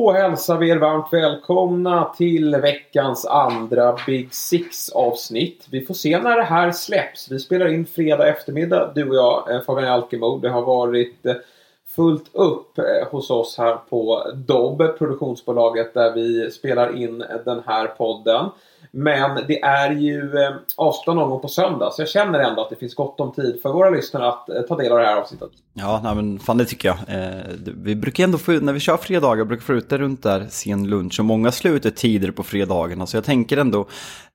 Då hälsar vi er varmt välkomna till veckans andra Big Six avsnitt. Vi får se när det här släpps. Vi spelar in fredag eftermiddag, du och jag, eh, Fabian Alkemo. Det har varit eh, fullt upp eh, hos oss här på Dobb, produktionsbolaget där vi spelar in den här podden. Men det är ju eh, avslutat någon gång på söndag så jag känner ändå att det finns gott om tid för våra lyssnare att eh, ta del av det här avsnittet. Ja, nej, men fan det tycker jag. Eh, vi brukar ändå få när vi kör fredagar, brukar få ut det runt där sen lunch och många slutar tider på fredagarna. Så jag tänker ändå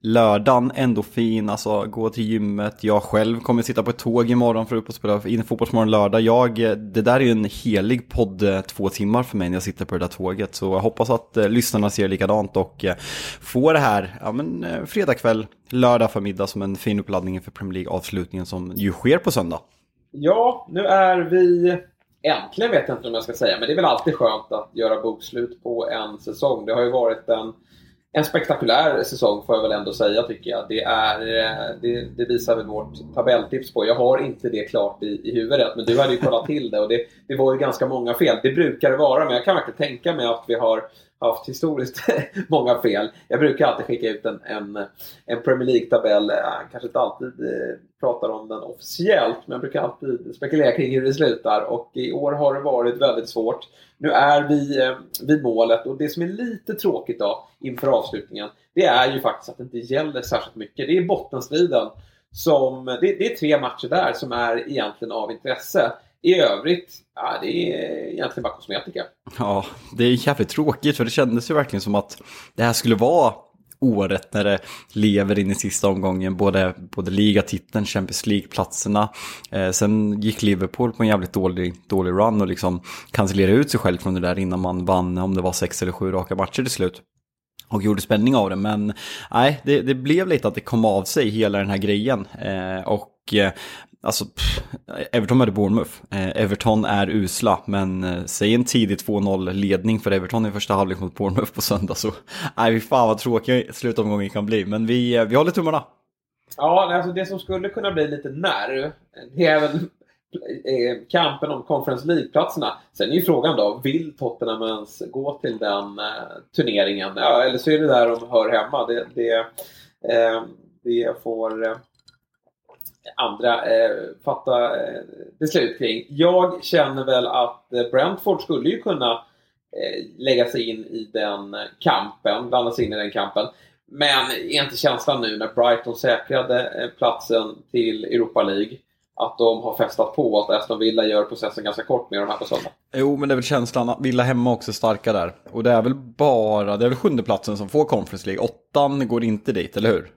lördagen ändå fin, alltså gå till gymmet. Jag själv kommer sitta på ett tåg imorgon för att spela in fotbollsmorgon lördag. Jag, det där är ju en helig podd eh, två timmar för mig när jag sitter på det där tåget. Så jag hoppas att eh, lyssnarna ser likadant och eh, får det här, ja men eh, fredag kväll, lördag förmiddag som en fin uppladdning för Premier League-avslutningen som ju sker på söndag. Ja, nu är vi Äntligen vet jag inte om jag ska säga, men det är väl alltid skönt att göra bokslut på en säsong. Det har ju varit en en spektakulär säsong får jag väl ändå säga tycker jag. Det, är, eh, det, det visar väl vårt tabelltips på. Jag har inte det klart i, i huvudet men du hade ju kollat till det och det, det var ju ganska många fel. Det brukar det vara men jag kan verkligen tänka mig att vi har haft historiskt många fel. Jag brukar alltid skicka ut en, en, en Premier League-tabell. Eh, jag kanske inte alltid eh, pratar om den officiellt men jag brukar alltid spekulera kring hur det slutar och i år har det varit väldigt svårt. Nu är vi eh, vid målet och det som är lite tråkigt då inför avslutningen det är ju faktiskt att det inte gäller särskilt mycket. Det är bottenstriden som, det, det är tre matcher där som är egentligen av intresse. I övrigt, ja, det är egentligen bara kosmetika. Ja, det är jävligt tråkigt för det kändes ju verkligen som att det här skulle vara året när det lever in i sista omgången, både, både ligatiteln, Champions League-platserna. Eh, sen gick Liverpool på en jävligt dålig, dålig run och liksom cancellerade ut sig själv från det där innan man vann, om det var sex eller sju raka matcher till slut. Och gjorde spänning av det, men nej, det, det blev lite att det kom av sig hela den här grejen. Eh, och eh, Alltså, pff, Everton möter Bournemouth. Eh, Everton är usla, men eh, säg en tidig 2-0 ledning för Everton i första halvlek mot Bournemouth på söndag så... Nej, vi fan vad tråkig slutomgången kan bli, men vi, eh, vi håller tummarna. Ja, alltså det som skulle kunna bli lite nerv, det är väl eh, kampen om Conference League-platserna. Sen är ju frågan då, vill Tottenham ens gå till den eh, turneringen? Ja, eller så är det där de hör hemma. Det, det, eh, det får eh, andra eh, fatta eh, beslut kring. Jag känner väl att eh, Brentford skulle ju kunna eh, lägga sig in i den kampen, blanda sig in i den kampen. Men är inte känslan nu när Brighton säkrade eh, platsen till Europa League att de har festat på att Aston Villa gör processen ganska kort med de här på söndag. Jo, men det är väl känslan att Villa hemma också är starka där. Och det är väl bara, det är väl sjunde platsen som får Conference League. Åttan går inte dit, eller hur?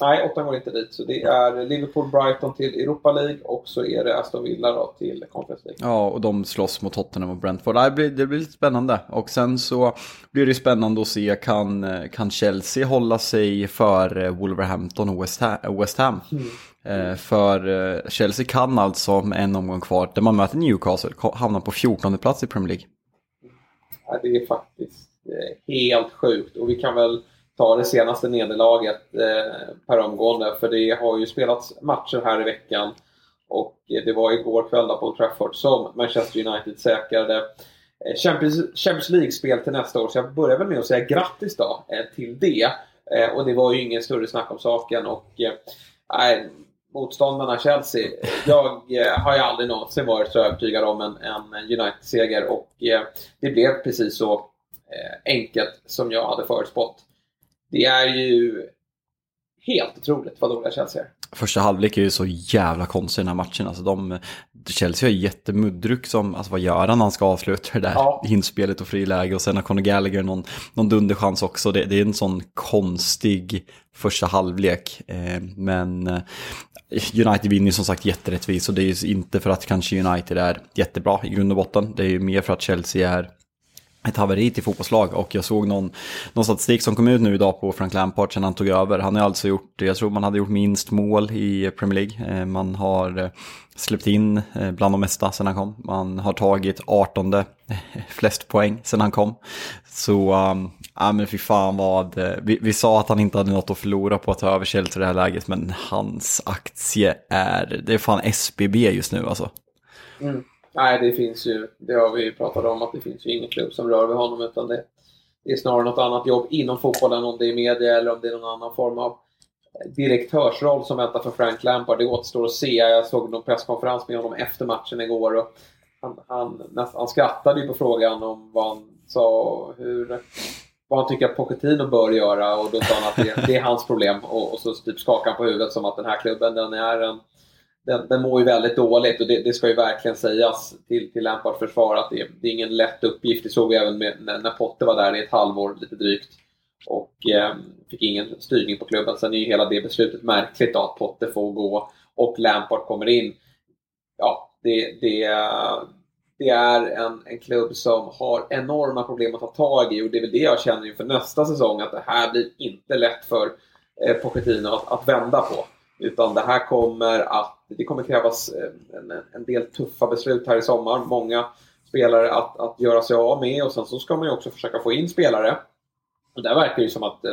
Nej, åttan går inte dit. Så det är Liverpool-Brighton till Europa League och så är det Aston Villa då till Conference League. Ja, och de slåss mot Tottenham och Brentford. Det blir, det blir lite spännande. Och sen så blir det spännande att se, kan, kan Chelsea hålla sig för Wolverhampton och West Ham? West Ham? Mm. Eh, för eh, Chelsea kan alltså med en omgång kvar, där man möter Newcastle, hamna på 14 plats i Premier League. Ja, det är faktiskt eh, helt sjukt. Och vi kan väl ta det senaste nederlaget eh, per omgående. För det har ju spelats matcher här i veckan. Och det var igår kväll på Trafford som Manchester United säkrade eh, Champions, Champions League-spel till nästa år. Så jag börjar väl med att säga grattis då eh, till det. Eh, och det var ju ingen större snack om saken. Och, eh, motståndarna Chelsea. Jag eh, har ju aldrig någonsin varit så övertygad om en, en United-seger och eh, det blev precis så eh, enkelt som jag hade förutspått. Det är ju helt otroligt vad dåliga Chelsea är. Första halvlek är ju så jävla konstig i den här matchen. Alltså de, Chelsea har jättemuddruck som, alltså vad gör han när han ska avsluta det där ja. inspelet och friläge och sen har Conor Gallagher någon, någon dunderchans också. Det, det, är en sån konstig första halvlek. Eh, men eh, United vinner ju som sagt jätterättvist och det är ju inte för att kanske United är jättebra i grund och botten. Det är ju mer för att Chelsea är ett haveri till fotbollslag och jag såg någon, någon statistik som kom ut nu idag på Frank Lampard sen han tog över. Han har alltså gjort, jag tror man hade gjort minst mål i Premier League. Eh, man har eh, släppt in eh, bland de mesta sen han kom. Man har tagit 18 flest poäng sen han kom. Så, um, ja men fy fan vad, vi, vi, sa att han inte hade något att förlora på att ta över Chelsea i det här läget, men hans aktie är, det är fan SBB just nu alltså. Mm nej det finns ju, det har vi ju pratat om, att det finns ju ingen klubb som rör vid honom utan det, det är snarare något annat jobb inom fotbollen, om det är media eller om det är någon annan form av direktörsroll som väntar för Frank Lampard. Det återstår att se. Jag såg någon presskonferens med honom efter matchen igår och han, han, han skrattade ju på frågan om vad han sa, hur, vad han tycker att Pochettino bör göra och då sa han att det, det är hans problem och, och, så typ skakade han på huvudet som att den här klubben den är en den, den mår ju väldigt dåligt och det, det ska ju verkligen sägas till, till Lampards försvar att det, det är ingen lätt uppgift. Det såg vi även med, när, när Potter var där i ett halvår lite drygt och eh, fick ingen styrning på klubben. Sen är ju hela det beslutet märkligt då, att Potter får gå och Lampard kommer in. Ja, det, det, det är en, en klubb som har enorma problem att ta tag i och det är väl det jag känner inför nästa säsong att det här blir inte lätt för eh, Pochettino att, att vända på. Utan det här kommer att det kommer krävas eh, en, en del tuffa beslut här i sommar. Många spelare att, att göra sig av med och sen så ska man ju också försöka få in spelare. Och där verkar det ju som att eh,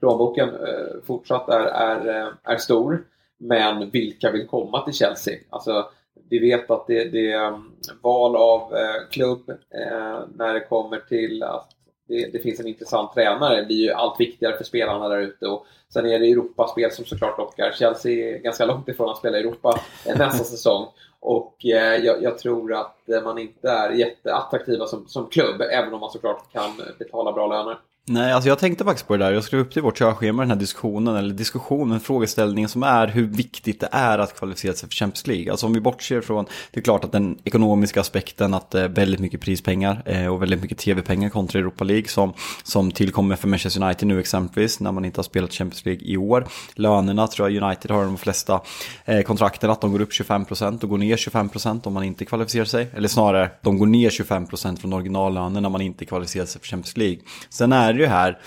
plånboken eh, fortsatt är, är, eh, är stor. Men vilka vill komma till Chelsea? Alltså, vi vet att det, det är val av eh, klubb eh, när det kommer till att det, det, finns en intressant tränare. Det blir ju allt viktigare för spelarna där ute. Och sen är det Europaspel som såklart lockar. Chelsea är ganska långt ifrån att spela i Europa nästa säsong. Och eh, jag, jag, tror att man inte är jätteattraktiva som, som klubb, även om man såklart kan betala bra löner. Nej, alltså jag tänkte faktiskt på det där. Jag skrev upp till vårt körschema den här diskussionen, eller diskussionen, frågeställningen som är hur viktigt det är att kvalificera sig för Champions League. Alltså om vi bortser från, det är klart att den ekonomiska aspekten, att det är väldigt mycket prispengar eh, och väldigt mycket tv-pengar kontra Europa League som, som tillkommer för Manchester United nu exempelvis, när man inte har spelat Champions League i år. Lönerna tror jag United har de flesta eh, kontrakten, att de går upp 25% och går ner 25% om man inte kvalificerar sig. Eller snarare, de går ner 25% från originallönen när man inte kvalificerar sig för Champions League. Sen är är det ju här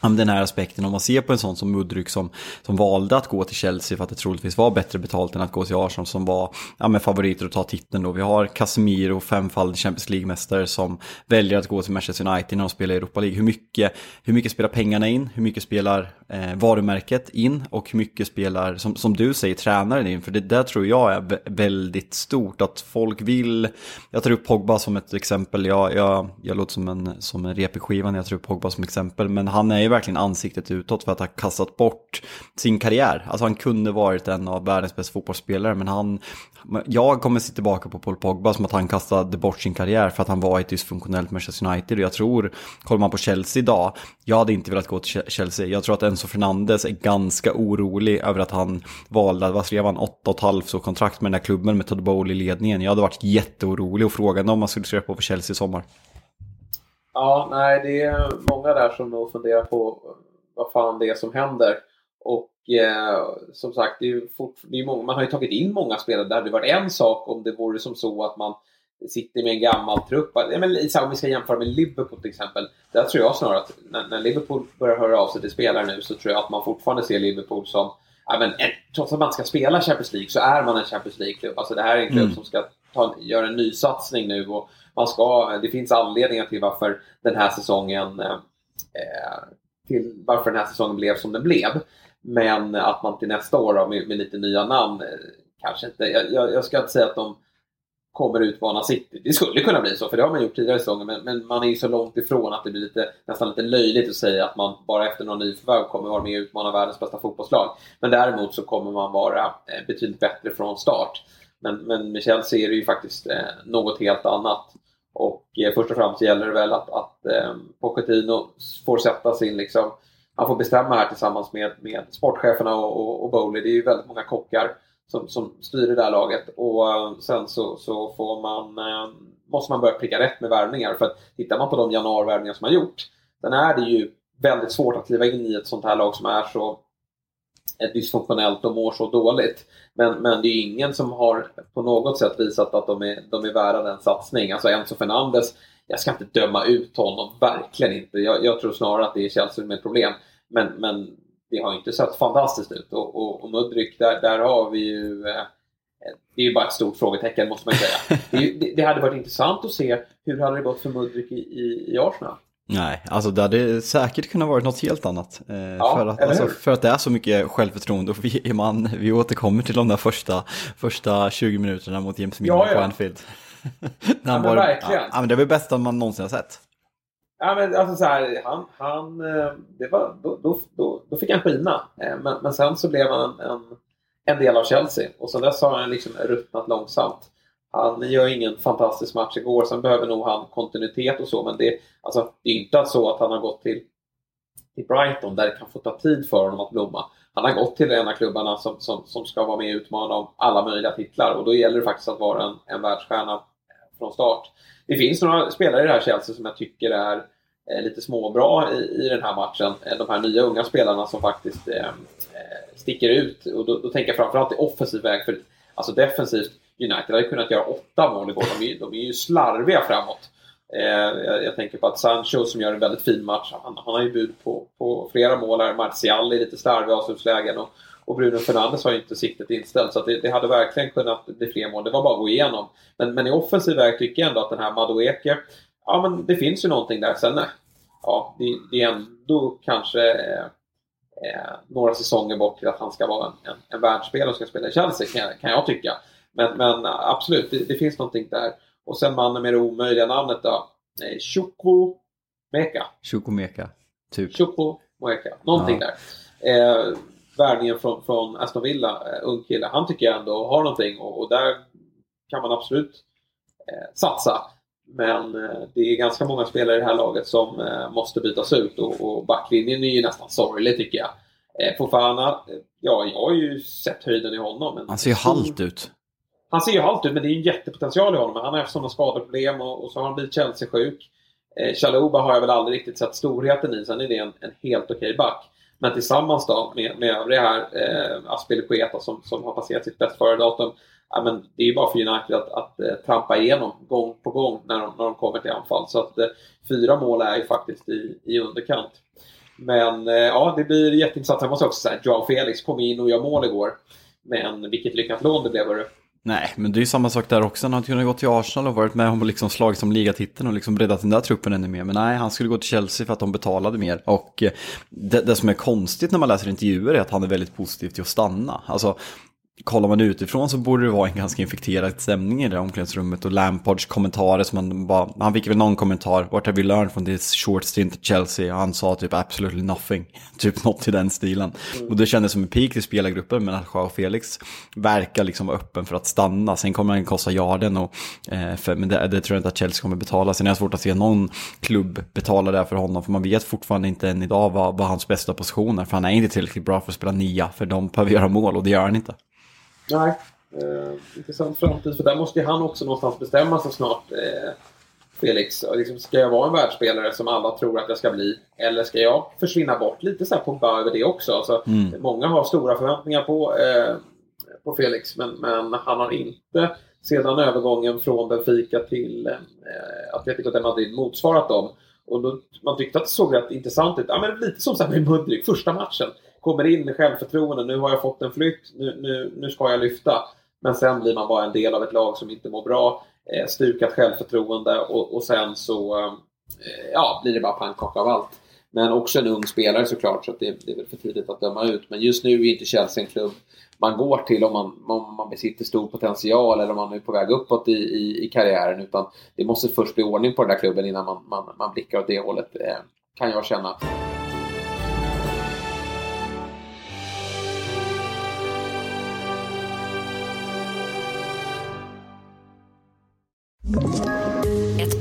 den här aspekten om man ser på en sån som Mudryk som, som valde att gå till Chelsea för att det troligtvis var bättre betalt än att gå till Arsenal som var ja, med favoriter att ta titeln då. Vi har Casemiro, femfaldig Champions League-mästare som väljer att gå till Manchester United när de spelar i Europa League. Hur mycket, hur mycket spelar pengarna in? Hur mycket spelar eh, varumärket in? Och hur mycket spelar, som, som du säger, tränaren in? För det där tror jag är väldigt stort, att folk vill... Jag tar upp Pogba som ett exempel, jag, jag, jag låter som en, som en rep när jag tar upp Pogba som exempel, men han är ju verkligen ansiktet utåt för att ha kastat bort sin karriär. Alltså han kunde varit en av världens bästa fotbollsspelare men han, jag kommer se tillbaka på Paul Pogba som att han kastade bort sin karriär för att han var i ett dysfunktionellt Manchester United och jag tror, kollar man på Chelsea idag, jag hade inte velat gå till Chelsea. Jag tror att en Enzo Fernandes är ganska orolig över att han valde, vad skrev han, 8,5 och kontrakt med den här klubben med Todd Bowl i ledningen. Jag hade varit jätteorolig och frågade om man skulle skriva på för Chelsea i sommar. Ja, nej, det är många där som nog funderar på vad fan det är som händer. Och eh, som sagt, det är fort, det är många, man har ju tagit in många spelare. Det hade varit en sak om det vore som så att man sitter med en gammal trupp. Ja, men, om vi ska jämföra med Liverpool till exempel. Där tror jag snarare att när, när Liverpool börjar höra av sig till spelare nu så tror jag att man fortfarande ser Liverpool som ja, men, trots att man ska spela Champions League så är man en Champions League-klubb. Alltså det här är en klubb mm. som ska ta, göra en ny satsning nu och man ska, det finns anledningar till varför den här säsongen eh, till varför den här säsongen blev som den blev. Men att man till nästa år då, med, med lite nya namn, eh, kanske inte, jag, jag, ska inte säga att de kommer utmana City. Det skulle kunna bli så, för det har man gjort tidigare säsonger, men, men, man är ju så långt ifrån att det blir lite, nästan lite löjligt att säga att man bara efter någon nyförvärv kommer vara med och utmana världens bästa fotbollslag. Men däremot så kommer man vara eh, betydligt bättre från start. Men, men med Chelsea är det ju faktiskt eh, något helt annat. Och eh, först och främst gäller det väl att, att eh, Pochettino får sätta sin liksom, han får bestämma här tillsammans med, med sportcheferna och, och, och Bowley. Det är ju väldigt många kockar som, som styr det där laget. Och eh, sen så, så får man, eh, måste man börja pricka rätt med värvningar. För att tittar man på de januarvärvningar som har gjort, sen är det ju väldigt svårt att kliva in i ett sånt här lag som är så eh, dysfunktionellt och mår så dåligt. Men, men det är ingen som har på något sätt visat att de är, de är värda den satsning. Alltså Enzo Fernandes, jag ska inte döma ut honom, verkligen inte. Jag, jag tror snarare att det är Chelsea med problem. Men, men det har inte sett fantastiskt ut. Och, och, och Mudryk, där, där har vi ju... Eh, det är ju bara ett stort frågetecken måste man säga. Det, det, det, hade varit intressant att se hur hade det gått för Mudryk i, i, i Arsenal. Nej, alltså det hade säkert kunnat vara något helt annat. Eh, ja, för, att, alltså, för att det är så mycket självförtroende och vi, man, vi återkommer till de där första, första 20 minuterna mot James Miller ja, ja. på Anfield. ja, men verkligen. Ja, men det är väl bästa man någonsin har sett. Ja, men alltså så här, han, han, eh, det var, då, då, då, då fick han skina. Eh, men, men sen så blev han en, en, en del av Chelsea och sen dess har han liksom ruttnat långsamt. Han gör ingen fantastisk match igår, sen behöver nog han kontinuitet och så, men det, alltså, det är inte så att han har gått till, till Brighton där det kan få ta tid för honom att blomma. Han har gått till en av klubbarna som, som, som ska vara med och utmana om alla möjliga titlar och då gäller det faktiskt att vara en, en världsstjärna från start. Det finns några spelare i det här Chelsea som jag tycker är eh, lite småbra i, i den här matchen. Eh, de här nya unga spelarna som faktiskt eh, eh, sticker ut. Och då, då tänker jag framförallt i offensiv väg. För alltså defensivt United hade kunnat göra åtta mål igår. De är, de är ju slarviga framåt. Eh, jag, jag, tänker på att Sancho som gör en väldigt fin match, han, han har ju bud på, på flera mål här. Martial är lite slarvig i avslutslägen och, och Bruno Fernandes har ju inte siktet inställt. Så det, det, hade verkligen kunnat bli fler mål. Det var bara att gå igenom. Men, men i offensiv väg tycker jag ändå att den här Madueke, ja men det finns ju någonting där. Sen ja, det, det är ändå kanske eh, eh, några säsonger bort till att han ska vara en, en, en världsspelare och ska spela i Chelsea kan, kan jag tycka. Men, men absolut, det, det, finns någonting där. Och sen mannen med det omöjliga namnet då. Chukwu Meka. Chukwumeka, typ. Chukwu Meka, någonting ja. där. Eh, värvningen från, från Aston Villa, eh, ung kille, han tycker jag ändå har någonting och, och där kan man absolut eh, satsa. Men eh, det är ganska många spelare i det här laget som eh, måste bytas ut och, och backlinjen är ju nästan sorglig tycker jag. Eh, Fofana, eh, ja jag har ju sett höjden i honom. Men han ser ju halt ut. Han ser ju halt ut men det är en jättepotential i honom. Han har haft sådana skadeproblem och, och så har han blivit Chelsea-sjuk. Eh, Chaluba har jag väl aldrig riktigt sett storheten i. Sen är det en, en helt okej okay back. Men tillsammans då med, med övriga här, eh, Aspilicueta som, som har passerat sitt bäst före-datum. Ja, men det är ju bara för United att, att eh, trampa igenom gång på gång när de, när de kommer till anfall. Så att eh, fyra mål är ju faktiskt i, i underkant. Men eh, ja, det blir jätteintressant. Jag måste också säga, att Joao Felix kom in och gör mål igår. Men vilket lyckat lån det blev. Hörru. Nej, men det är ju samma sak där också. Han hade kunnat gå till Arsenal och varit med och liksom slagit som ligatiteln och liksom breddat den där truppen ännu mer. Men nej, han skulle gå till Chelsea för att de betalade mer. Och eh, det, det som är konstigt när man läser intervjuer är att han är väldigt positiv till att stanna. Alltså, kollar man utifrån så borde det vara en ganska infekterad stämning i det omklädningsrummet och Lampards kommentarer som han bara, han fick väl någon kommentar, what have you learned from this short stint at Chelsea? Och han sa typ absolutely nothing, typ något i den stilen. Mm. Och det kändes som en peak i spelargruppen men att Joao Felix verkar liksom vara öppen för att stanna. Sen kommer han kosta yarden och, eh, för, men det, det, tror jag inte att Chelsea kommer betala. Sen är det svårt att se någon klubb betala det för honom för man vet fortfarande inte än idag vad, vad hans bästa position är. För han är inte tillräckligt bra för att spela nia för de behöver göra mål och det gör han inte. Nej, eh, intressant framtid. För där måste ju han också någonstans bestämma sig snart. Eh, Felix, liksom, ska jag vara en världsspelare som alla tror att jag ska bli? Eller ska jag försvinna bort lite så här på över det också? Alltså, mm. Många har stora förväntningar på, eh, på Felix men, men han har inte sedan övergången från Benfica till eh, Atletico de Madrid motsvarat dem. Och då, man tyckte att det såg rätt intressant ut. Ja, men lite som så med Mudryk, första matchen kommer in med självförtroende. Nu har jag fått en flytt. Nu, nu, nu ska jag lyfta. Men sen blir man bara en del av ett lag som inte mår bra. Eh, stukat självförtroende och, och sen så eh, ja, blir det bara pannkaka av allt. Men också en ung spelare såklart så det, det, är väl för tidigt att döma ut. Men just nu är inte Chelsea en klubb man går till om man, om man besitter stor potential eller om man är på väg uppåt i, i, i karriären. Utan det måste först bli ordning på den där klubben innan man, man, man blickar åt det hållet. Eh, kan jag känna.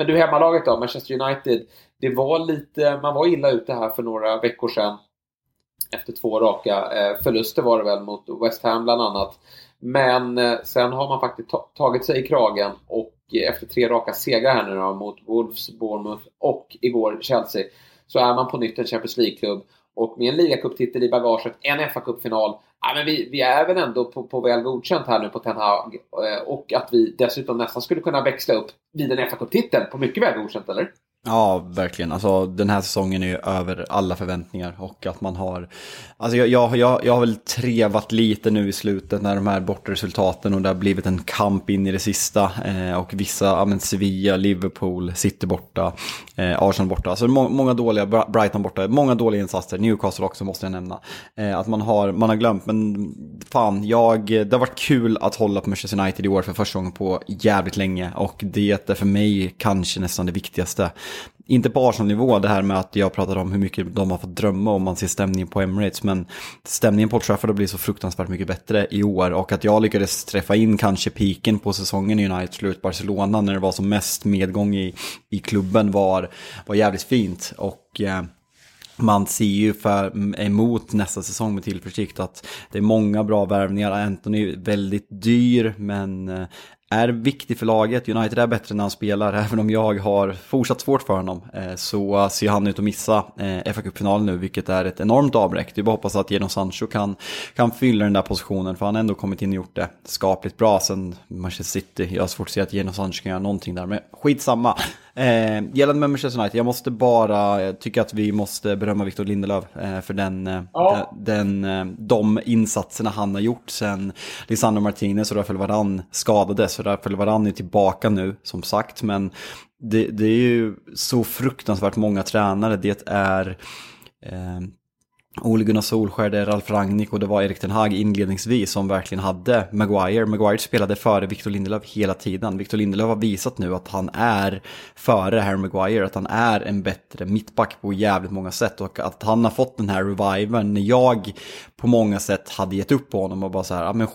Men du, hemmalaget då, Manchester United. Det var lite, man var illa ute här för några veckor sedan. efter två raka eh, förluster var det väl mot West Ham bland annat. Men eh, sen har man faktiskt tagit sig i kragen och eh, efter tre raka segrar här nu då, mot Wolves, Bournemouth och igår Chelsea så är man på nytt en Champions League-klubb. Och med en ligacuptitel i bagaget, en FA-cupfinal ja, men vi, vi är väl ändå på, på väl godkänt här nu på Ten Hag. Eh, och att vi dessutom nästan skulle kunna växla upp vid en fa Cup-titel på mycket väl godkänt, eller? Ja, verkligen. Alltså, den här säsongen är ju över alla förväntningar och att man har... Alltså, jag, jag, jag, jag har väl trevat lite nu i slutet när de här bortresultaten och det har blivit en kamp in i det sista. Eh, och vissa, ja men Sevilla, Liverpool, City borta, eh, Arsenal borta. Alltså må, många dåliga, Brighton borta, många dåliga insatser. Newcastle också måste jag nämna. Eh, att man har, man har glömt, men fan, jag, det har varit kul att hålla på Manchester United i år för första gången på jävligt länge. Och det är för mig kanske nästan det viktigaste inte på Arsenal-nivå det här med att jag pratade om hur mycket de har fått drömma om man ser stämningen på Emirates. Men stämningen på Trafford har blivit så fruktansvärt mycket bättre i år. Och att jag lyckades träffa in kanske piken på säsongen i United slut Barcelona när det var som mest medgång i, i klubben var, var jävligt fint. Och... Eh, man ser ju för, emot nästa säsong med tillförsikt att det är många bra värvningar. Anthony är väldigt dyr men eh, är viktig för laget. United är bättre när han spelar, även om jag har fortsatt svårt för honom. Eh, så ser han ut att missa eh, fa Cup-finalen nu, vilket är ett enormt avbräck. Det är bara hoppas att Jadon Sancho kan, kan fylla den där positionen, för han har ändå kommit in och gjort det skapligt bra sen Manchester City. Jag har svårt att se att Jadon Sancho kan göra någonting där, men skitsamma. Eh, gällande med Manchester United, jag måste bara tycka att vi måste berömma Victor Lindelöf eh, för den, eh, ja. den, eh, de insatserna han har gjort sen Lisandro Martinez och Rafael Varan skadades. För Rafael Varan är tillbaka nu, som sagt, men det, det är ju så fruktansvärt många tränare. Det är eh, Ole Gunnar Solskär, det är Ralf Rangnick och det var Erik Ten Hag inledningsvis som verkligen hade Maguire. Maguire spelade före Victor Lindelöf hela tiden. Victor Lindelöf har visat nu att han är före Harry Maguire, att han är en bättre mittback på jävligt många sätt och att han har fått den här reviven när jag på många sätt hade gett upp på honom och bara så här, ja men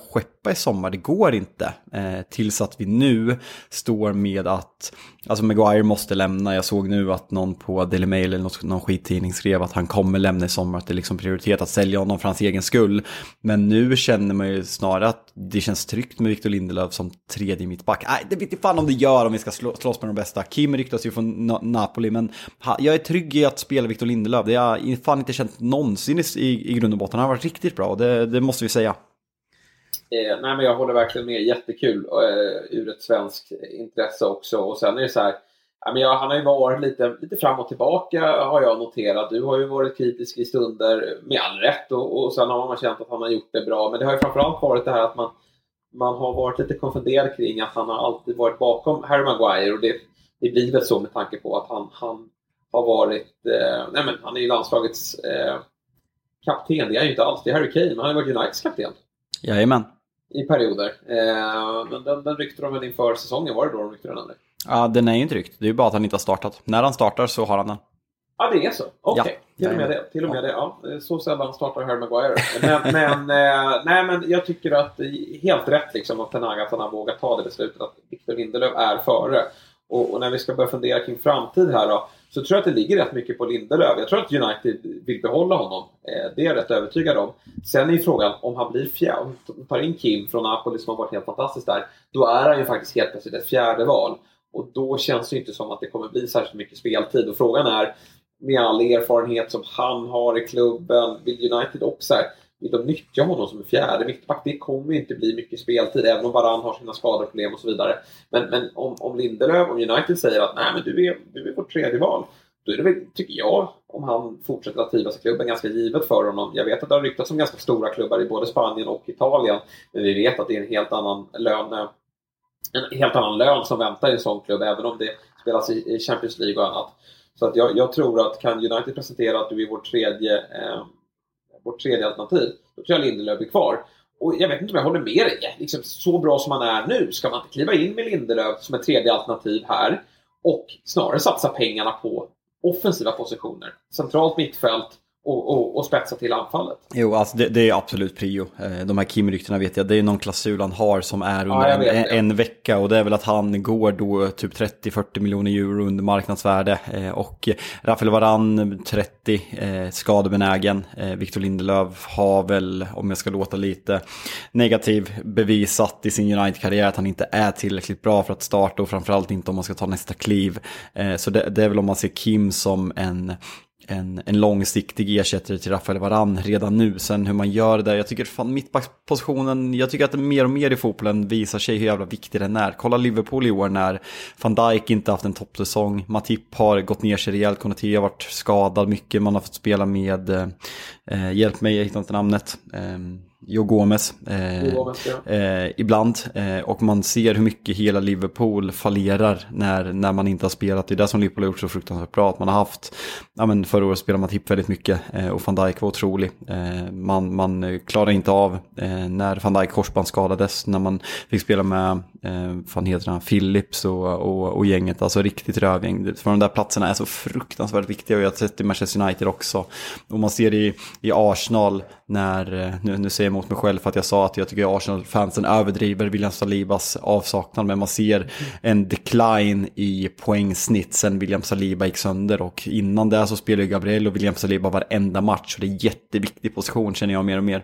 hoppa i sommar, det går inte. Eh, tills att vi nu står med att, alltså Maguire måste lämna, jag såg nu att någon på Daily Mail eller någon, någon skittidning skrev att han kommer lämna i sommar, att det är liksom prioritet att sälja honom för hans egen skull. Men nu känner man ju snarare att det känns tryggt med Victor Lindelöf som tredje mittback. Nej, det vet inte fan om det gör om vi ska slå, slåss med de bästa. Kim ryktas ju från Napoli, men jag är trygg i att spela Victor Lindelöf. Det har jag fan inte känt någonsin i, i grund och botten. Han har varit riktigt bra, det, det måste vi säga. Eh, nej, men jag håller verkligen med. Jättekul eh, ur ett svenskt intresse också. Och sen är det så här, ja, men jag, han har ju varit lite, lite fram och tillbaka har jag noterat. Du har ju varit kritisk i stunder med all rätt och, och sen har man känt att han har gjort det bra. Men det har ju framförallt varit det här att man, man har varit lite konfunderad kring att han har alltid varit bakom Harry Maguire och det, det blir väl så med tanke på att han, han har varit, eh, nej men han är ju landslagets eh, kapten, det är han ju inte alls. Det är Harry Kane, men han har ju varit Uniteds kapten. Jajamän. I perioder. Eh, men den, den ryckte de väl inför säsongen, var det då de ryckte den eller? Ja, den är ju inte ryckt. Det är ju bara att han inte har startat. När han startar så har han den. Ja, det är så? Okej, okay. ja. till och med det. Till och med det. Ja, så sällan startar Harry Maguire. Men, men, eh, nej, men jag tycker att helt rätt liksom att Tenaga att han har vågat ta det beslutet att Victor Lindelöf är före. Och, och, när vi ska börja fundera kring framtid här då, så tror jag att det ligger rätt mycket på Lindelöf. Jag tror att United vill behålla honom. Eh, det är jag rätt övertygad om. Sen är ju frågan om han blir fjärde, om tar in Kim från Napoli som har varit helt fantastisk där, då är han ju faktiskt helt plötsligt ett fjärde val. Och då känns det inte som att det kommer bli särskilt mycket speltid. Och frågan är, med all erfarenhet som han har i klubben, vill United också här, vill de nyttja honom som en fjärde mittback? Det kommer inte bli mycket speltid, även om Varann har sina skadeproblem och så vidare. Men, men om, om Lindelöf, om United säger att nej men du är, du är vårt tredje val, då är det väl, tycker jag, om han fortsätter att trivas i klubben, ganska givet för honom. Jag vet att det har ryktats om ganska stora klubbar i både Spanien och Italien, men vi vet att det är en helt annan lön eh, en helt annan lön som väntar i en sån klubb, även om det spelas i Champions League och annat. Så att jag, jag tror att kan United presentera att du är vår tredje, eh, vårt tredje alternativ, då tror jag Lindelöf är kvar. Och jag vet inte om jag håller med dig. Liksom, så bra som han är nu, ska man inte kliva in med Lindelöf som ett tredje alternativ här och snarare satsa pengarna på offensiva positioner? Centralt mittfält och, och, och spetsa till anfallet. Jo, alltså det, det är absolut prio. Eh, de här Kim-ryktena vet jag, det är någon klausul han har som är under ja, en, en, vecka och det är väl att han går då typ 30-40 miljoner euro under marknadsvärde eh, och Rafael Varan 30 eh, skadebenägen. Victor Lindelöf har väl, om jag ska låta lite negativ, bevisat i sin United-karriär att han inte är tillräckligt bra för att starta och framförallt inte om man ska ta nästa kliv. Så det, det är väl om man ser Kim som en en, en långsiktig ersättare till Rafael Varan redan nu. Sen hur man gör det, jag tycker fan mittbackspositionen, jag tycker att det mer och mer i fotbollen visar sig hur jävla viktig den är. Kolla Liverpool i år när van Dijk inte haft en toppsäsong, Matip har gått ner sig rejält, Konate har varit skadad mycket, man har fått spela med, eh, hjälp mig, jag hittar inte namnet, eh, Jo Gomes, eh, Gomes ja. eh, ibland. Eh, och man ser hur mycket hela Liverpool fallerar när, när man inte har spelat. Det är det som Liverpool har gjort så fruktansvärt bra. Att man har haft, ja men förra året spelade man tipp väldigt mycket eh, och van Dijk var otrolig. Eh, man, man klarar inte av eh, när van Dijk korsband skadades, när man fick spela med, eh, vad heter han, Philips och, och, och, gänget. Alltså riktigt rövgäng. För de där platserna är så fruktansvärt viktiga och jag har sett i Manchester United också. Och man ser det i, i Arsenal när, eh, nu, nu säger jag emot mig själv för att jag sa att jag tycker Arsenal-fansen överdriver William Salibas avsaknad. Men man ser en decline i poängsnitt sen William Saliba gick sönder. Och innan det så spelar ju Gabriel och William Saliba varenda match. Och det är en jätteviktig position känner jag mer och mer.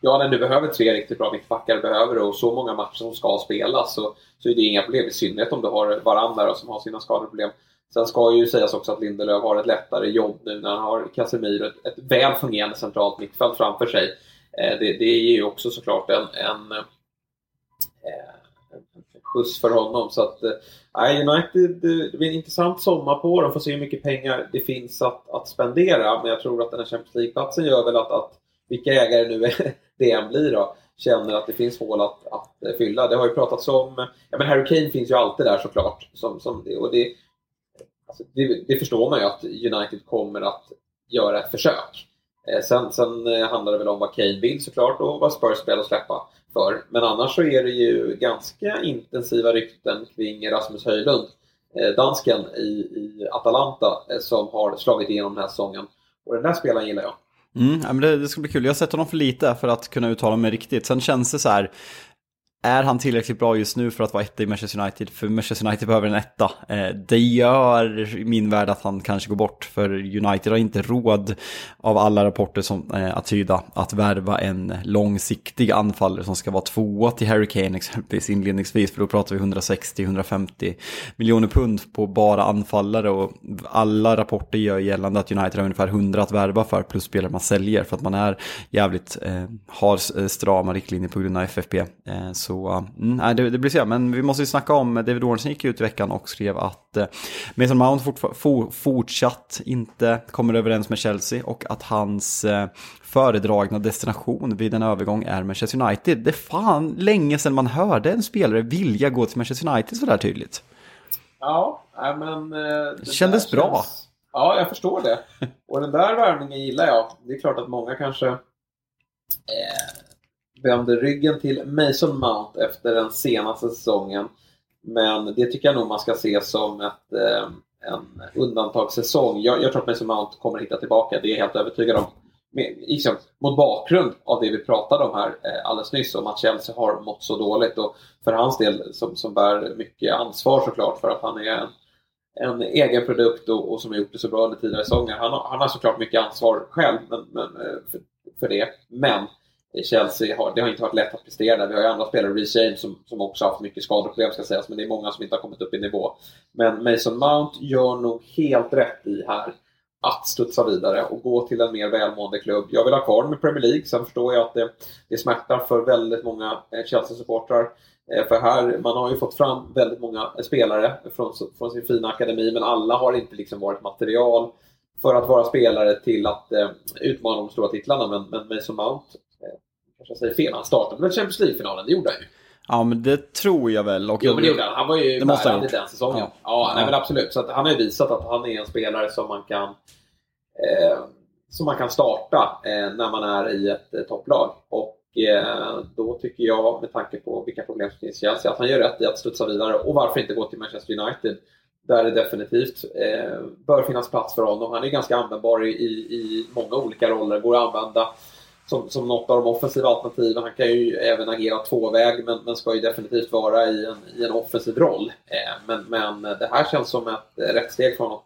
Ja, när du behöver tre riktigt bra mittbackar behöver och så många matcher som ska spelas så, så är det inga problem. I synnerhet om du har varandra som har sina skadeproblem. Sen ska ju sägas också att Lindelöf har ett lättare jobb nu när han har Casemiro, ett, ett väl fungerande centralt mittfält framför sig. Eh, det, det ger ju också såklart en, en, eh, skjuts för honom. Så att, eh, United, det blir en intressant sommar på dem. Får se hur mycket pengar det finns att, att spendera. Men jag tror att den här Champions League-platsen gör väl att, att vilka ägare nu det än blir då, känner att det finns hål att, att eh, fylla. Det har ju pratats om, ja men Harry Kane finns ju alltid där såklart. Som, som det, och det, alltså det, det, förstår man ju att United kommer att göra ett försök. Eh, sen, sen eh, handlar det väl om vad Kane vill såklart och vad Spurs spelar att släppa för. Men annars så är det ju ganska intensiva rykten kring Rasmus Höjlund, eh, dansken i, i Atalanta, eh, som har slagit igenom den här säsongen. Och den där spelaren gillar jag. Mm, men det, det ska bli kul. Jag har sett honom för lite för att kunna uttala mig riktigt. Sen känns det så här, är han tillräckligt bra just nu för att vara etta i Manchester United? För Manchester United behöver en etta. Eh, det gör i min värld att han kanske går bort. För United har inte råd av alla rapporter som eh, att tyda att värva en långsiktig anfallare som ska vara tvåa till Harry Kane exempelvis inledningsvis. För då pratar vi 160-150 miljoner pund på bara anfallare. Och alla rapporter gör gällande att United har ungefär 100 att värva för plus spelare man säljer. För att man är jävligt, eh, har strama riktlinjer på grund av FFP. Så så mm, det, det blir så, men vi måste ju snacka om, David Ornsen gick ut i veckan och skrev att eh, Mason Mount for, fortsatt inte kommer överens med Chelsea och att hans eh, föredragna destination vid en övergång är Manchester United. Det är fan länge sedan man hörde en spelare vilja gå till Manchester United sådär tydligt. Ja, men... Eh, det kändes bra. Känns... Ja, jag förstår det. Och den där värvningen gillar jag. Det är klart att många kanske eh, vände ryggen till Mason Mount efter den senaste säsongen. Men det tycker jag nog man ska se som ett, eh, en undantagssäsong. Jag, jag tror att Mason Mount kommer hitta tillbaka, det är jag helt övertygad om. liksom, mot bakgrund av det vi pratade om här eh, alldeles nyss, om att Chelsea har mått så dåligt. Och för hans del, som, som bär mycket ansvar såklart för att han är en, en egen produkt och, och som har gjort det så bra under tidigare säsonger. Han, han har såklart mycket ansvar själv men, men, eh, för, för det. Men Chelsea har, det har inte varit lätt att prestera. där. Vi har ju andra spelare, Reece James, som, som också haft mycket skadeproblem ska sägas, men det är många som inte har kommit upp i nivå. Men Mason Mount gör nog helt rätt i här att studsa vidare och gå till en mer välmående klubb. Jag vill ha kvar med Premier League, sen förstår jag att det, det smärtar för väldigt många eh, Chelsea-supportrar. Eh, för här, man har ju fått fram väldigt många spelare från, från sin fina akademi, men alla har inte liksom varit material för att vara spelare till att eh, utmana de stora titlarna. Men, men Mason Mount kanske jag säger fel, han startade väl Champions League-finalen, det gjorde han ju. Ja, men det tror jag väl. Och jo, men det gjorde han. Han var ju bärande den säsongen. Ja, ja, nej, men absolut. Så han har ju visat att han är en spelare som man kan eh, som man kan starta eh, när man är i ett eh, topplag. Och eh, då tycker jag, med tanke på vilka problem som finns i Chelsea, att han gör rätt i att studsa vidare. Och varför inte gå till Manchester United? där det definitivt eh, bör finnas plats för honom. Han är ganska användbar i, i många olika roller. Går att använda som, som något av de offensiva alternativen. Han kan ju även agera tvåväg men, men ska ju definitivt vara i en, i en offensiv roll. Eh, men, men det här känns som ett rätt steg för honom.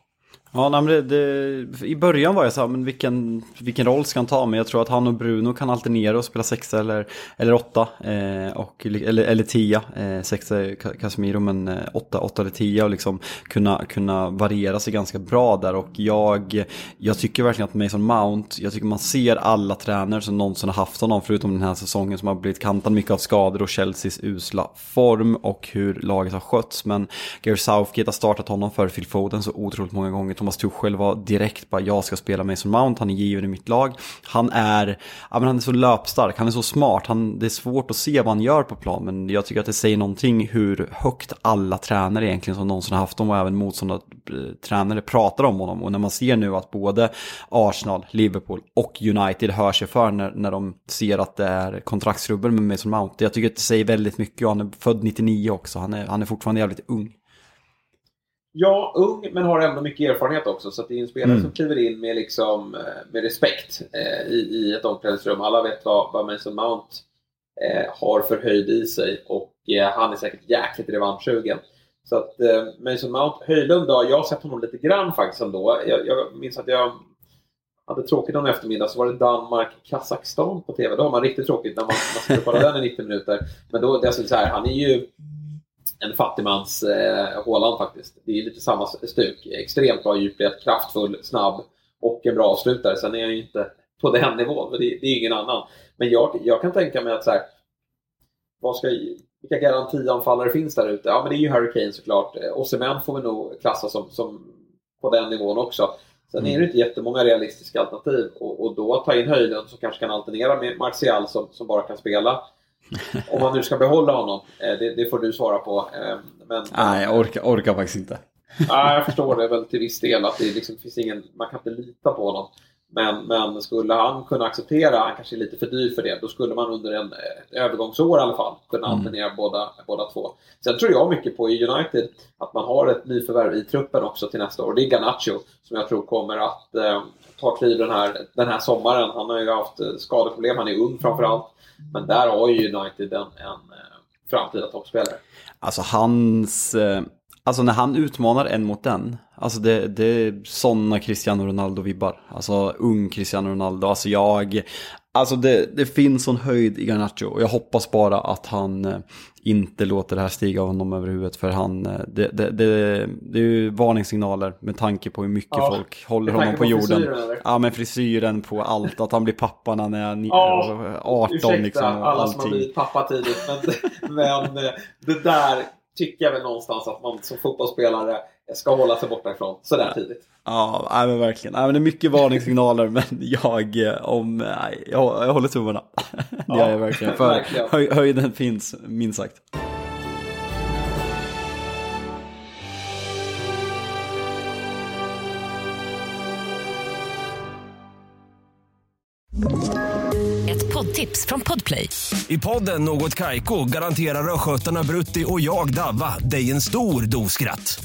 Ja, nej, det, det, i början var jag så här, men vilken, vilken roll ska han ta? Men jag tror att han och Bruno kan alternera och spela sexa eller, eller åtta. Eh, och, eller, eller tia. Eh, sexa är Casemiro, men eh, åtta, åtta eller tia. Och liksom kunna, kunna variera sig ganska bra där. Och jag, jag tycker verkligen att Mason Mount, jag tycker man ser alla tränare som någonsin har haft honom, förutom den här säsongen som har blivit kantad mycket av skador och Chelseas usla form och hur laget har skötts. Men Gary Southgate har startat honom för Phil Foden så otroligt många gånger Thomas Tuchel var direkt bara jag ska spela Mason Mount, han är given i mitt lag. Han är, ja, men han är så löpstark, han är så smart, han, det är svårt att se vad han gör på plan men jag tycker att det säger någonting hur högt alla tränare egentligen som någonsin har haft dem och även motståndartränare eh, pratar om honom. Och när man ser nu att både Arsenal, Liverpool och United hör sig för när, när de ser att det är kontraktsrubbel med Mason Mount. Jag tycker att det säger väldigt mycket och han är född 99 också, han är, han är fortfarande jävligt ung. Ja, ung men har ändå mycket erfarenhet också. Så det är en spelare mm. som kliver in med, liksom, eh, med respekt eh, i, i ett omklädningsrum. Alla vet vad, vad Mason Mount eh, har för höjd i sig och eh, han är säkert jäkligt revanschsugen. Så att eh, Mason Mount, Höjlund då, jag har sett honom lite grann faktiskt ändå. Jag, jag minns att jag hade tråkigt någon eftermiddag så var det Danmark-Kazakstan på TV. Då har man riktigt tråkigt när man, man ska kolla den i 90 minuter. Men då, det är så här, han är ju en fattigmans eh, Håland faktiskt. Det är lite samma stuk. Extremt bra djupled, kraftfull, snabb och en bra avslutare. Sen är jag ju inte på den nivån, men det, det är ingen annan. Men jag, jag kan tänka mig att så här, vad ska, vilka garantianfallare finns där ute? Ja, men det är ju Harry Kane såklart. Eh, Osimhen får vi nog klassa som, som på den nivån också. Sen mm. är det inte jättemånga realistiska alternativ och, och då ta in Höjlund som kanske kan alternera med Martial som, som bara kan spela om man nu ska behålla honom, eh, det, det får du svara på. Eh, men, Nej, jag orkar, orkar faktiskt inte. Nej, jag förstår det väl till viss del att det liksom finns ingen, man kan inte lita på honom. Men, men skulle han kunna acceptera, han kanske är lite för dyr för det, då skulle man under en ett övergångsår i alla fall kunna mm. alternera båda, båda två. Sen tror jag mycket på i United att man har ett nyförvärv i truppen också till nästa år. Det är Garnacho som jag tror kommer att eh, ta kliv den här, den här sommaren. Han har ju haft eh, skadeproblem, han är ung framförallt. Men där har ju United en, en eh, framtida toppspelare. Alltså hans... Eh, alltså när han utmanar en mot en, alltså det, det är sådana Cristiano Ronaldo-vibbar. Alltså ung Cristiano Ronaldo. Alltså jag, Alltså det, det finns sån höjd i Garnacho och jag hoppas bara att han eh, inte låter det här stiga honom över huvudet för han, eh, det, det, det, det är ju varningssignaler med tanke på hur mycket ja, folk håller honom på, på jorden. Ja men frisyren på allt, att han blir pappa när han är ja, 18 ursäkta, liksom. Alla allting. som har blivit pappa tidigt men, men eh, det där tycker jag väl någonstans att man som fotbollsspelare ska hålla sig borta ifrån sådär tidigt. Ja, nej, men verkligen. Nej, men det är mycket varningssignaler men jag, eh, om, nej, jag, jag håller tummarna. det ja, gör jag verkligen. För verkligen. Höj, höjden finns, minst sagt. Ett poddtips från Podplay. I podden Något Kaiko garanterar östgötarna Brutti och jag, Davva, dig en stor dos skratt.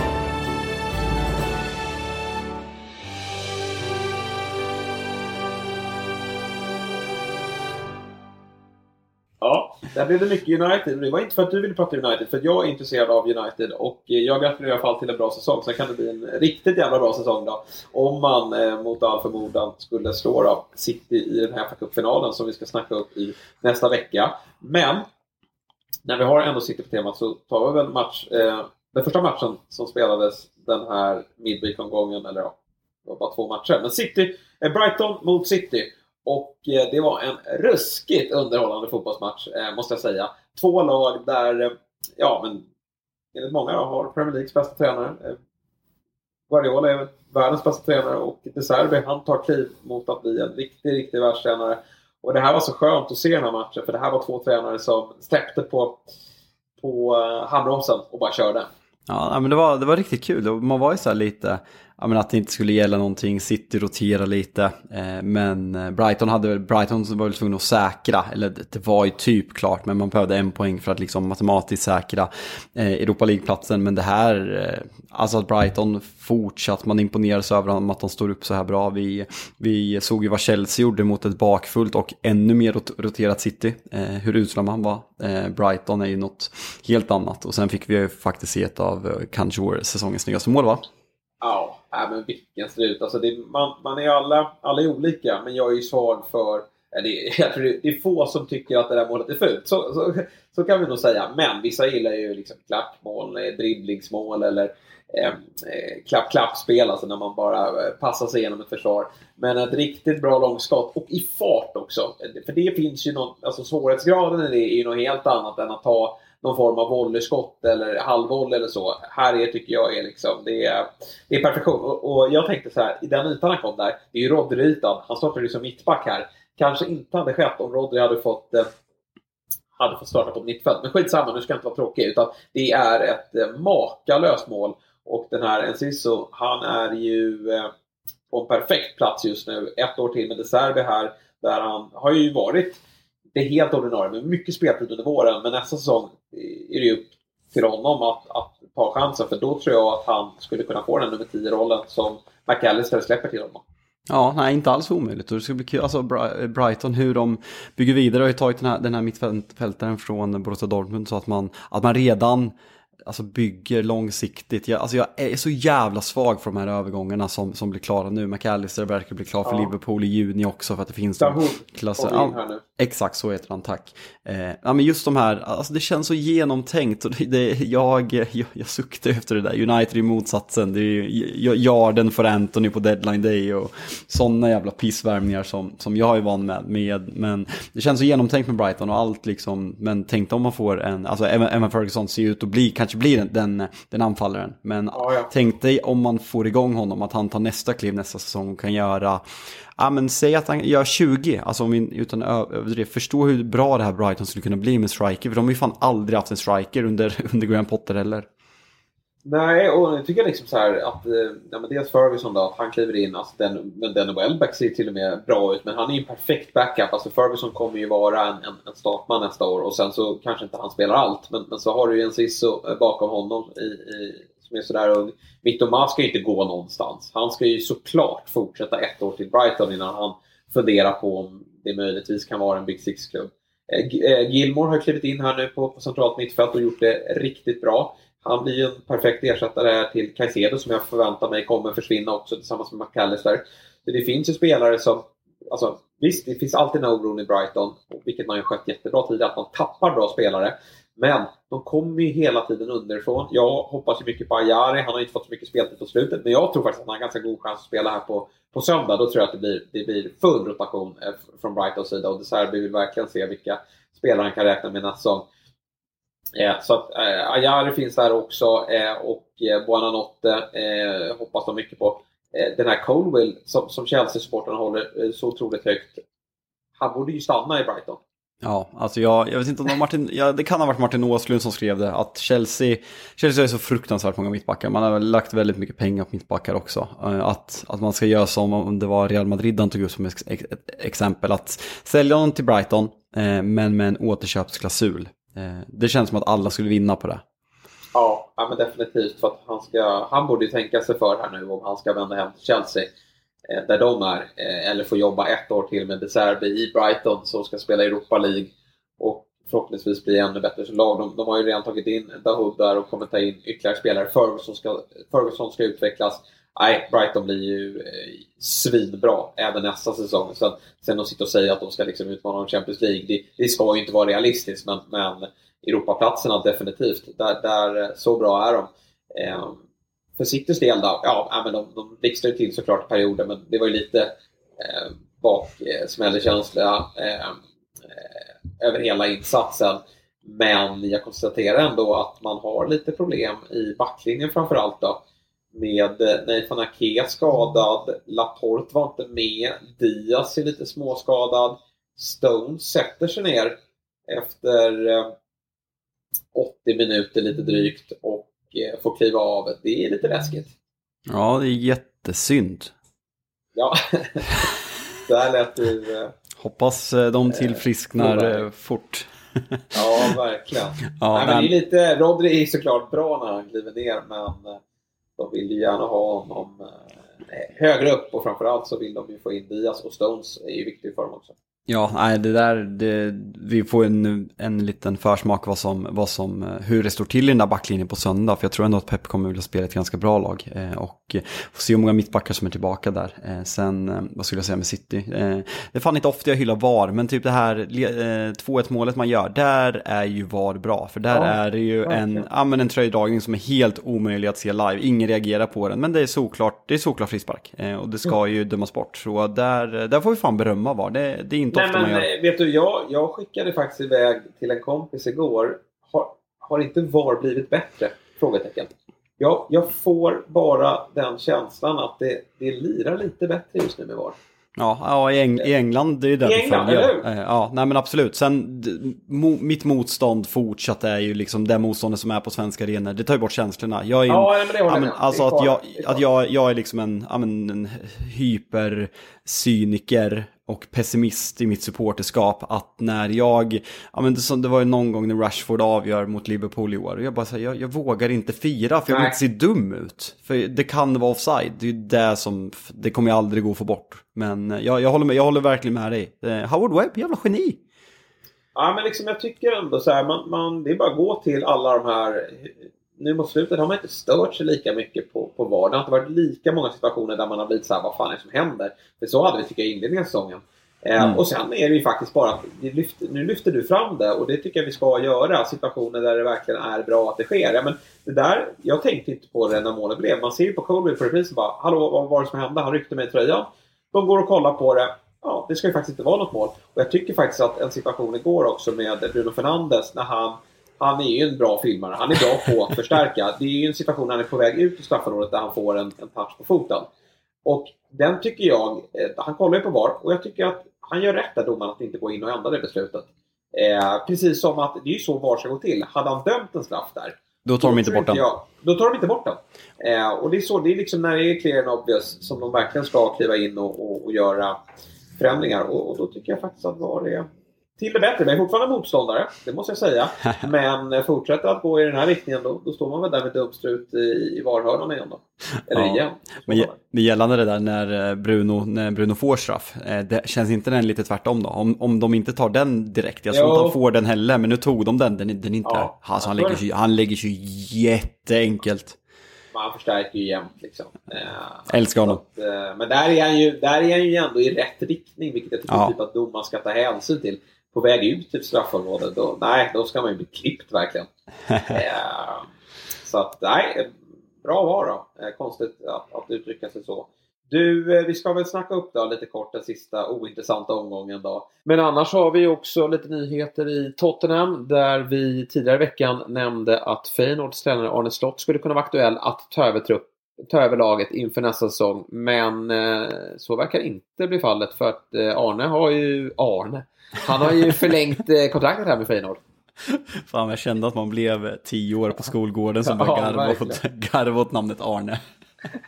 Där blev det mycket United. Det var inte för att du ville prata United, för jag är intresserad av United och eh, jag gratulerar i alla fall till en bra säsong. Sen kan det bli en riktigt jävla bra säsong då. Om man eh, mot all förmodan skulle slå då, City i den här cupfinalen som vi ska snacka upp i nästa vecka. Men när vi har ändå City på temat så tar vi väl match, eh, den första matchen som spelades den här midweek-omgången, eller ja, det var bara två matcher. Men City, eh, Brighton mot City. Och eh, det var en ruskigt underhållande fotbollsmatch, eh, måste jag säga. Två lag där, eh, ja men enligt många har Premier Leagues bästa tränare. Guardiola är världens bästa tränare och De Serbi, han tar kliv mot att bli en riktig, riktig världstränare. Och det här var så skönt att se den här matchen för det här var två tränare som släppte på, på handbromsen och bara körde. Ja, men det var, det var riktigt kul. Man var ju så lite, ja, men att det inte skulle gälla någonting, City rotera lite. Eh, men eh, Brighton, hade, Brighton var väl tvungna att säkra, eller det var ju typ klart, men man behövde en poäng för att liksom matematiskt säkra eh, Europa League-platsen. Men det här, eh, alltså att Brighton fortsatt, man imponeras över dem att de står upp så här bra. Vi, vi såg ju vad Chelsea gjorde mot ett bakfullt och ännu mer roterat City, eh, hur usla man var. Brighton är ju något helt annat och sen fick vi ju faktiskt se ett av kanske vår säsongens snyggaste mål va? Ja, äh, men vilken slut. Alltså det, man, man är alla, alla är olika, men jag är ju svag för... Det, jag tror det, är få som tycker att det där målet är fult. Så, så, så kan vi nog säga. Men vissa gillar ju liksom klappmål, eh, dribblingsmål eller eh, eh, klapp-klapp-spel, alltså när man bara eh, passar sig igenom ett försvar. Men ett riktigt bra långskott och i fart också. För det finns ju någon, alltså svårighetsgraden i det är ju något helt annat än att ta någon form av volleyskott eller halvvolley eller så. Här är, tycker jag är liksom, det är, det är perfektion. Och, och, jag tänkte så här, i den ytan han kom där, det är ju Rodri-ytan. Han startade ju som mittback här. Kanske inte hade skett om Rodri hade fått eh, hade fått starta på mittfält. Men skitsamma, nu ska jag inte vara tråkig. Utan det är ett eh, makalöst mål. Och den här Enciso, han är ju eh, på en perfekt plats just nu. Ett år till med De Serbi här. Där han har ju varit det är helt ordinarie med mycket speltid under våren. Men nästa säsong är det ju upp till honom att, att ta chansen. För då tror jag att han skulle kunna få den nummer 10-rollen som McAllister släpper till honom. Ja, nej, inte alls omöjligt. och det ska bli kul. Alltså Brighton, hur de bygger vidare har ju tagit den här, den här mittfältaren från Borussia Dortmund så att man, att man redan alltså bygger långsiktigt. Jag, alltså jag är så jävla svag för de här övergångarna som, som blir klara nu. McAllister verkar bli klar för ja. Liverpool i juni också för att det finns de klasser. Ja, exakt så heter han, tack. Eh, ja, men just de här, alltså det känns så genomtänkt. Och det, det, jag, jag, jag suktar efter det där. United i motsatsen. Det är ju Jarden för Anthony på deadline day och sådana jävla pissvärmningar som, som jag är van med, med. Men det känns så genomtänkt med Brighton och allt liksom. Men tänk om man får en, alltså Emma Ferguson ser ut att bli kanske kanske blir den, den, den anfallaren. Men ja, ja. tänk dig om man får igång honom, att han tar nästa kliv nästa säsong och kan göra Ja men säg att han gör 20, alltså om vi, utan överdriv, förstå hur bra det här Brighton skulle kunna bli med striker. För de har ju fan aldrig haft en striker under, under Graham Potter heller. Nej, och jag tycker liksom så här att eh, ja, men dels Ferguson då, att han kliver in, alltså den, men den Welbeck ser till och med bra ut, men han är ju en perfekt backup. Alltså Ferguson kommer ju vara en, en, en startman nästa år och sen så kanske inte han spelar allt, men, men så har du ju en Cisso eh, bakom honom i, i, som är sådär. ung. Mitoma ska ju inte gå någonstans. Han ska ju såklart fortsätta ett år till Brighton innan han funderar på om det möjligtvis kan vara en Big Six-klubb. Eh, Gilmore har klivit in här nu på, på centralt mittfält och gjort det riktigt bra. Han blir ju en perfekt ersättare till Caicedo som jag förväntar mig kommer försvinna också tillsammans med McAllister. Så det finns ju spelare som, alltså visst, det finns alltid den här oron i Brighton, vilket man ju skött jättebra tidigare, att man tappar bra spelare. Men de kommer ju hela tiden underifrån. Jag hoppas ju mycket på Ajari, han har inte fått så mycket speltid på slutet, men jag tror faktiskt att han har ganska god chans att spela här på, på söndag. Då tror jag att det blir, det blir full rotation eh, från Brightons sida och De Serbi vill verkligen se vilka spelare han kan räkna med nästa säsong. Eh, så att eh, Ajari finns där också eh, och eh, Buonanotte eh, hoppas de mycket på. Eh, den här Colwell som, som Chelsea-supportrarna håller eh, så otroligt högt. Han borde ju stanna i Brighton. Ja, alltså jag, jag vet inte om det var Martin, ja, det kan ha varit Martin Åslund som skrev det, att Chelsea, Chelsea är så fruktansvärt många mittbackar, man har lagt väldigt mycket pengar på mittbackar också. Eh, att, att man ska göra som om det var Real Madrid han tog upp som ett exempel, att sälja honom till Brighton, eh, men med en återköpsklausul. Eh, det känns som att alla skulle vinna på det. Ja, ja men definitivt. För att han, ska, han borde ju tänka sig för här nu om han ska vända hem till Chelsea. Eh, där de är. Eh, eller få jobba ett år till med De Serbi i Brighton som ska spela Europa League. Och förhoppningsvis bli ännu bättre som lag. De, de, har ju redan tagit in Dahoud där och kommer ta in ytterligare spelare. Ferguson ska, Ferguson ska utvecklas. Nej, Brighton blir ju eh, svinbra även nästa säsong. Sen, sen att sitta och säga att de ska liksom utmana om Champions League, det, det ska ju inte vara realistiskt. Men, men Europaplatserna definitivt, där, där, eh, så bra är de. Eh, för Citys del då, ja, men de, de blixtrar till såklart i perioder, men det var ju lite eh, baksmällekänsla eh, ehm, eh, över hela insatsen. Men jag konstaterar ändå att man har lite problem i backlinjen framförallt då med eh, Nathan Ake skadad. Laporte var inte med. Diaz är lite småskadad. Stones sätter sig ner efter 80 minuter lite drygt och får kliva av. Det är lite läskigt. Ja, det är jättesynd. Ja, där lät det Hoppas de tillfrisknar fort. ja, verkligen. Ja, Nej, men det är lite, Rodri är såklart bra när han kliver ner, men de vill ju gärna ha honom eh, högre upp och framförallt så vill de ju få in Diaz och Stones är ju viktig för dem också. Ja, nej, det där, det, vi får en, en liten försmak vad som, vad som, hur det står till i den där backlinjen på söndag. För jag tror ändå att Pep kommer vilja spela ett ganska bra lag. Eh, och får se hur många mittbackar som är tillbaka där. Eh, sen, eh, vad skulle jag säga med City? Eh, det är fan inte ofta jag hyllar VAR, men typ det här 2-1 eh, målet man gör, där är ju VAR bra. För där ja, är det ju en, ja, men en tröjdragning som är helt omöjlig att se live. Ingen reagerar på den, men det är såklart, det är såklart frispark. Eh, och det ska mm. ju dömas bort. Så där, där får vi fan berömma VAR. Det, det är inte Nej, men, eh, vet du, jag, jag skickade faktiskt iväg till en kompis igår. Har, har inte VAR blivit bättre? Frågetecken. Jag, jag får bara den känslan att det, det lirar lite bättre just nu med VAR. Ja, ja i, Eng i England det är ju det I England, eller hur? Eh, ja, nej men absolut. Sen, mo mitt motstånd fortsatt är ju liksom det motståndet som är på svenska arenor. Det tar ju bort känslorna. Jag är en, ja, men det ja, men, Alltså att, jag, att jag, jag är liksom en, ja, men, en hypercyniker och pessimist i mitt supporterskap att när jag, ja men det, det var ju någon gång när Rashford avgör mot Liverpool i år, och jag bara säger jag, jag vågar inte fira för jag vill inte se dum ut. För det kan vara offside, det är ju det som, det kommer jag aldrig gå att få bort. Men eh, jag, jag, håller, med, jag håller verkligen med dig. Eh, Howard Webb, jävla geni! Ja men liksom jag tycker ändå så här, man, man, det är bara att gå till alla de här nu mot slutet har man inte stört sig lika mycket på, på VAR. Det har inte varit lika många situationer där man har blivit såhär, vad fan är det som händer? För så hade vi tycker jag i inledningen av säsongen. Eh, mm. och sen är det ju faktiskt bara att lyfter, nu lyfter du fram det och det tycker jag vi ska göra. Situationer där det verkligen är bra att det sker. Ja, men det där, jag tänkte inte på det när målet blev. Man ser ju på Colby på reprisen bara, hallå vad var det som hände? Han ryckte mig i tröjan. De går och kollar på det. Ja, det ska ju faktiskt inte vara något mål. Och jag tycker faktiskt att en situation igår också med Bruno Fernandes när han han är ju en bra filmare. Han är bra på att förstärka. Det är ju en situation när han är på väg ut i straffområdet där han får en, en touch på foten. Och den tycker jag, eh, han kollar ju på VAR och jag tycker att han gör rätt där domaren att inte gå in och ändra det beslutet. Eh, precis som att det är ju så VAR ska gå till. Hade han dömt en straff där då tar de inte bort den. då tar de inte bort den. Eh, och det är så, det är liksom när det är clear and obvious som de verkligen ska kliva in och, och, och göra förändringar. Och, och, då tycker jag faktiskt att VAR är, till det bättre. Jag är fortfarande motståndare, det måste jag säga. Men fortsätter att gå i den här riktningen då, då står man väl där med dumstrut i, i varhörnan igen då. Eller ja. igen. Men, men gällande det där när eh, Bruno, när Bruno får straff, eh, det känns inte den lite tvärtom då? Om, om de inte tar den direkt, jag tror inte han får den heller, men nu tog de den, den, den inte... Ja, alltså, han, lägger sig, han lägger sig jätteenkelt. Man förstärker ju jämt liksom. Eh, Älskar honom. Att, eh, men där är, han ju, där är han ju ändå i rätt riktning, vilket jag tycker ja. typ att domaren ska ta hänsyn till på väg ut till straffområdet, då, nej, då ska man ju bli klippt verkligen. eh, så att, nej, bra var då. Eh, konstigt att, att uttrycka sig så. Du, eh, vi ska väl snacka upp då lite kort den sista ointressanta omgången då. Men annars har vi också lite nyheter i Tottenham där vi tidigare i veckan nämnde att Feyenoords tränare Arne Slott skulle kunna vara aktuell att ta över trupp ta över laget inför nästa säsong. Men eh, så verkar inte bli fallet för att eh, Arne har ju... Arne? Han har ju förlängt eh, kontraktet här med Feyenoord. Fan, jag kände att man blev tio år på skolgården som bara ja, garv, åt, garv åt namnet Arne.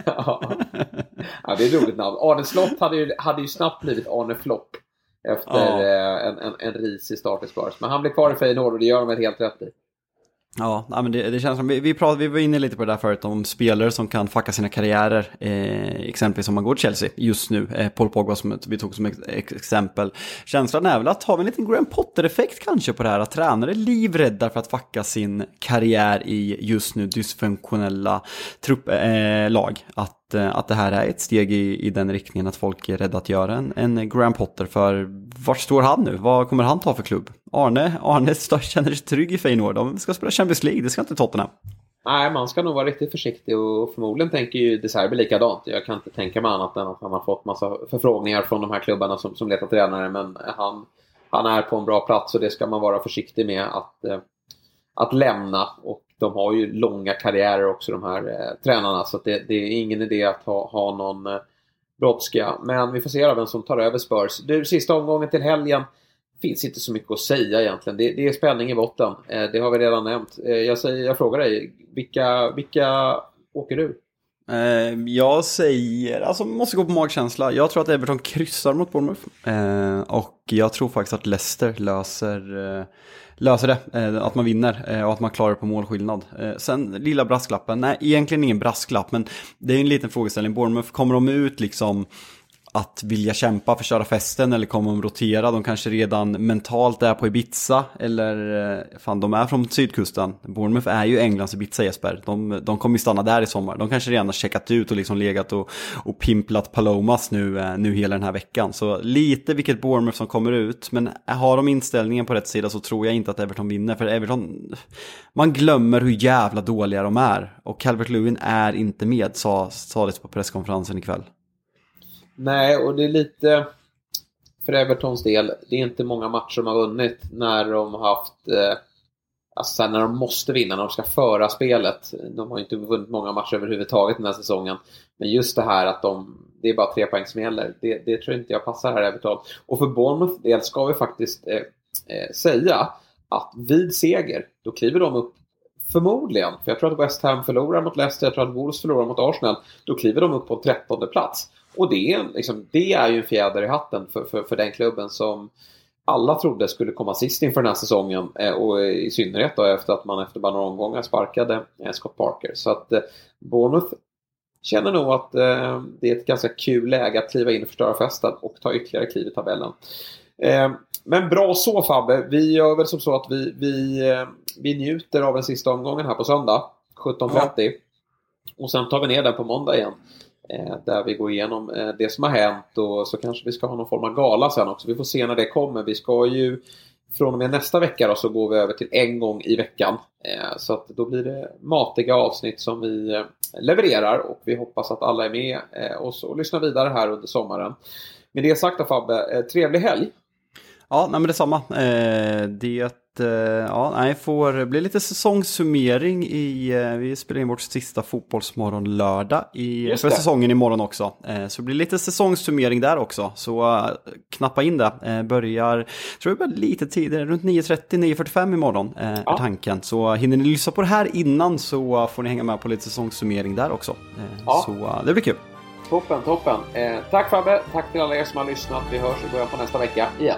ja. ja, det är ett roligt namn. Arne Slott hade ju, hade ju snabbt blivit Arne Flopp efter ja. en, en, en risig start i Spurs. Men han blev kvar i Feyenoord och det gör de väl helt rätt i. Ja, men det, det, känns som, vi, vi, pratade, vi var inne lite på det där förut om spelare som kan fucka sina karriärer. Eh, exempelvis om man går till Chelsea just nu, eh, Paul Pogba som vi tog som exempel. Känslan är väl att har vi en liten Graham Potter-effekt kanske på det här, att tränare är livrädda för att fucka sin karriär i just nu dysfunktionella trupp, eh, lag. Att Eh, att det här är ett steg i, i den riktningen att folk är rädda att göra en, en Graham Potter. För vart står han nu? Vad kommer han ta för klubb? Arne, Arne känner sig trygg i Feyenoord. De ska spela Champions League, det ska inte Tottenham. Nej, man ska nog vara riktigt försiktig och förmodligen tänker ju De Serbi likadant. Jag kan inte tänka mig annat än att han har fått massa förfrågningar från de här klubbarna som, som letar tränare. Men han, han är på en bra plats och det ska man vara försiktig med att, eh, att lämna. Och de har ju långa karriärer också de här eh, tränarna så det, det, är ingen idé att ha, ha någon eh, brådska. Men vi får se vem som tar över Spurs. Du, sista omgången till helgen. finns inte så mycket att säga egentligen. Det, det är spänning i botten. Eh, det har vi redan nämnt. Eh, jag, säger, jag frågar dig, vilka, vilka åker du? Eh, jag säger, alltså måste gå på magkänsla. Jag tror att Everton kryssar mot Bournemouth. Eh, och jag tror faktiskt att Leicester löser, eh, löser det. Eh, att man vinner eh, och att man klarar det på målskillnad. Eh, sen lilla brasklappen, nej egentligen ingen brasklapp men det är en liten frågeställning. Bournemouth, kommer de ut liksom att vilja kämpa för att köra festen eller kommer de rotera? De kanske redan mentalt är på Ibiza eller eh, fan de är från sydkusten. Bournemouth är ju Englands Ibiza Jesper. De, de kommer ju stanna där i sommar. De kanske redan har checkat ut och liksom legat och, och pimplat Palomas nu, eh, nu hela den här veckan. Så lite vilket Bournemouth som kommer ut. Men har de inställningen på rätt sida så tror jag inte att Everton vinner. För Everton, man glömmer hur jävla dåliga de är. Och Calvert Lewin är inte med, sa, sa det på presskonferensen ikväll. Nej, och det är lite för Evertons del. Det är inte många matcher de har vunnit när de har haft eh, Alltså när de måste vinna, när de ska föra spelet. De har inte vunnit många matcher överhuvudtaget den här säsongen. Men just det här att de, det är bara tre poäng som gäller. Det, det tror inte jag passar här Everton. Och för Bournemouth del ska vi faktiskt eh, eh, säga att vid seger, då kliver de upp förmodligen, för jag tror att West Ham förlorar mot Leicester, jag tror att Wolves förlorar mot Arsenal, då kliver de upp på trettonde plats. Och det är, liksom, det är ju en fjäder i hatten för, för, för den klubben som alla trodde skulle komma sist inför den här säsongen eh, och i synnerhet då efter att man efter bara några omgångar sparkade eh, Scott Parker. Så att eh, Bournemouth känner nog att det är ett ganska kul läge att kliva in och förstöra festen och ta ytterligare kliv i tabellen. Men bra så Fabbe, vi gör väl som så att vi, vi, vi njuter av den sista omgången här på söndag 17.30 ja. och sen tar vi ner den på måndag igen. Eh, där vi går igenom eh, det som har hänt och så kanske vi ska ha någon form av gala sen också. Vi får se när det kommer. Vi ska ju från och med nästa vecka då, så går vi över till en gång i veckan. Eh, så att då blir det matiga avsnitt som vi eh, levererar och vi hoppas att alla är med oss och lyssnar vidare här under sommaren. Med det sagt då Fabbe, eh, trevlig helg! Ja, nej men detsamma. Det Eh, ja, nej, får bli lite säsongssummering i, eh, vi spelar in vårt sista fotbollsmorgon lördag i, för säsongen imorgon också. Eh, så det blir lite säsongssummering där också. Så knappa in det. Börjar, tror jag lite tidigare, runt 9.30, 9.45 imorgon är ja. tanken. Så hinner ni lyssna på det här innan så får ni hänga med på lite säsongssummering där också. Ja. Så det blir kul. Toppen, toppen. Eh, tack Fabbe, tack till alla er som har lyssnat. Vi hörs i början på nästa vecka igen.